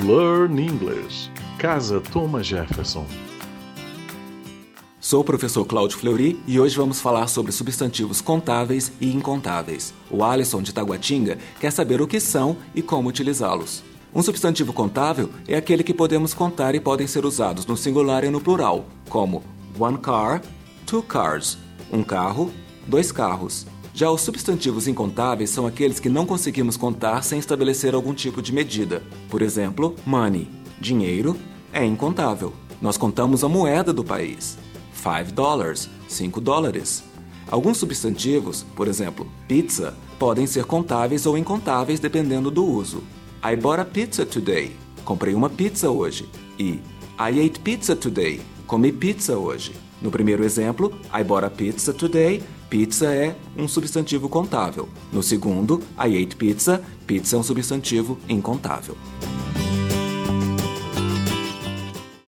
Learn English. Casa Thomas Jefferson. Sou o professor Cláudio Fleury e hoje vamos falar sobre substantivos contáveis e incontáveis. O Alisson de Taguatinga quer saber o que são e como utilizá-los. Um substantivo contável é aquele que podemos contar e podem ser usados no singular e no plural, como one car, two cars, um carro, dois carros. Já os substantivos incontáveis são aqueles que não conseguimos contar sem estabelecer algum tipo de medida. Por exemplo, money, dinheiro, é incontável. Nós contamos a moeda do país. 5 dólares, 5 dólares. Alguns substantivos, por exemplo, pizza, podem ser contáveis ou incontáveis dependendo do uso. I bought a pizza today. Comprei uma pizza hoje. E I ate pizza today. Comi pizza hoje. No primeiro exemplo, I bought a pizza today, pizza é um substantivo contável. No segundo, I ate pizza, pizza é um substantivo incontável.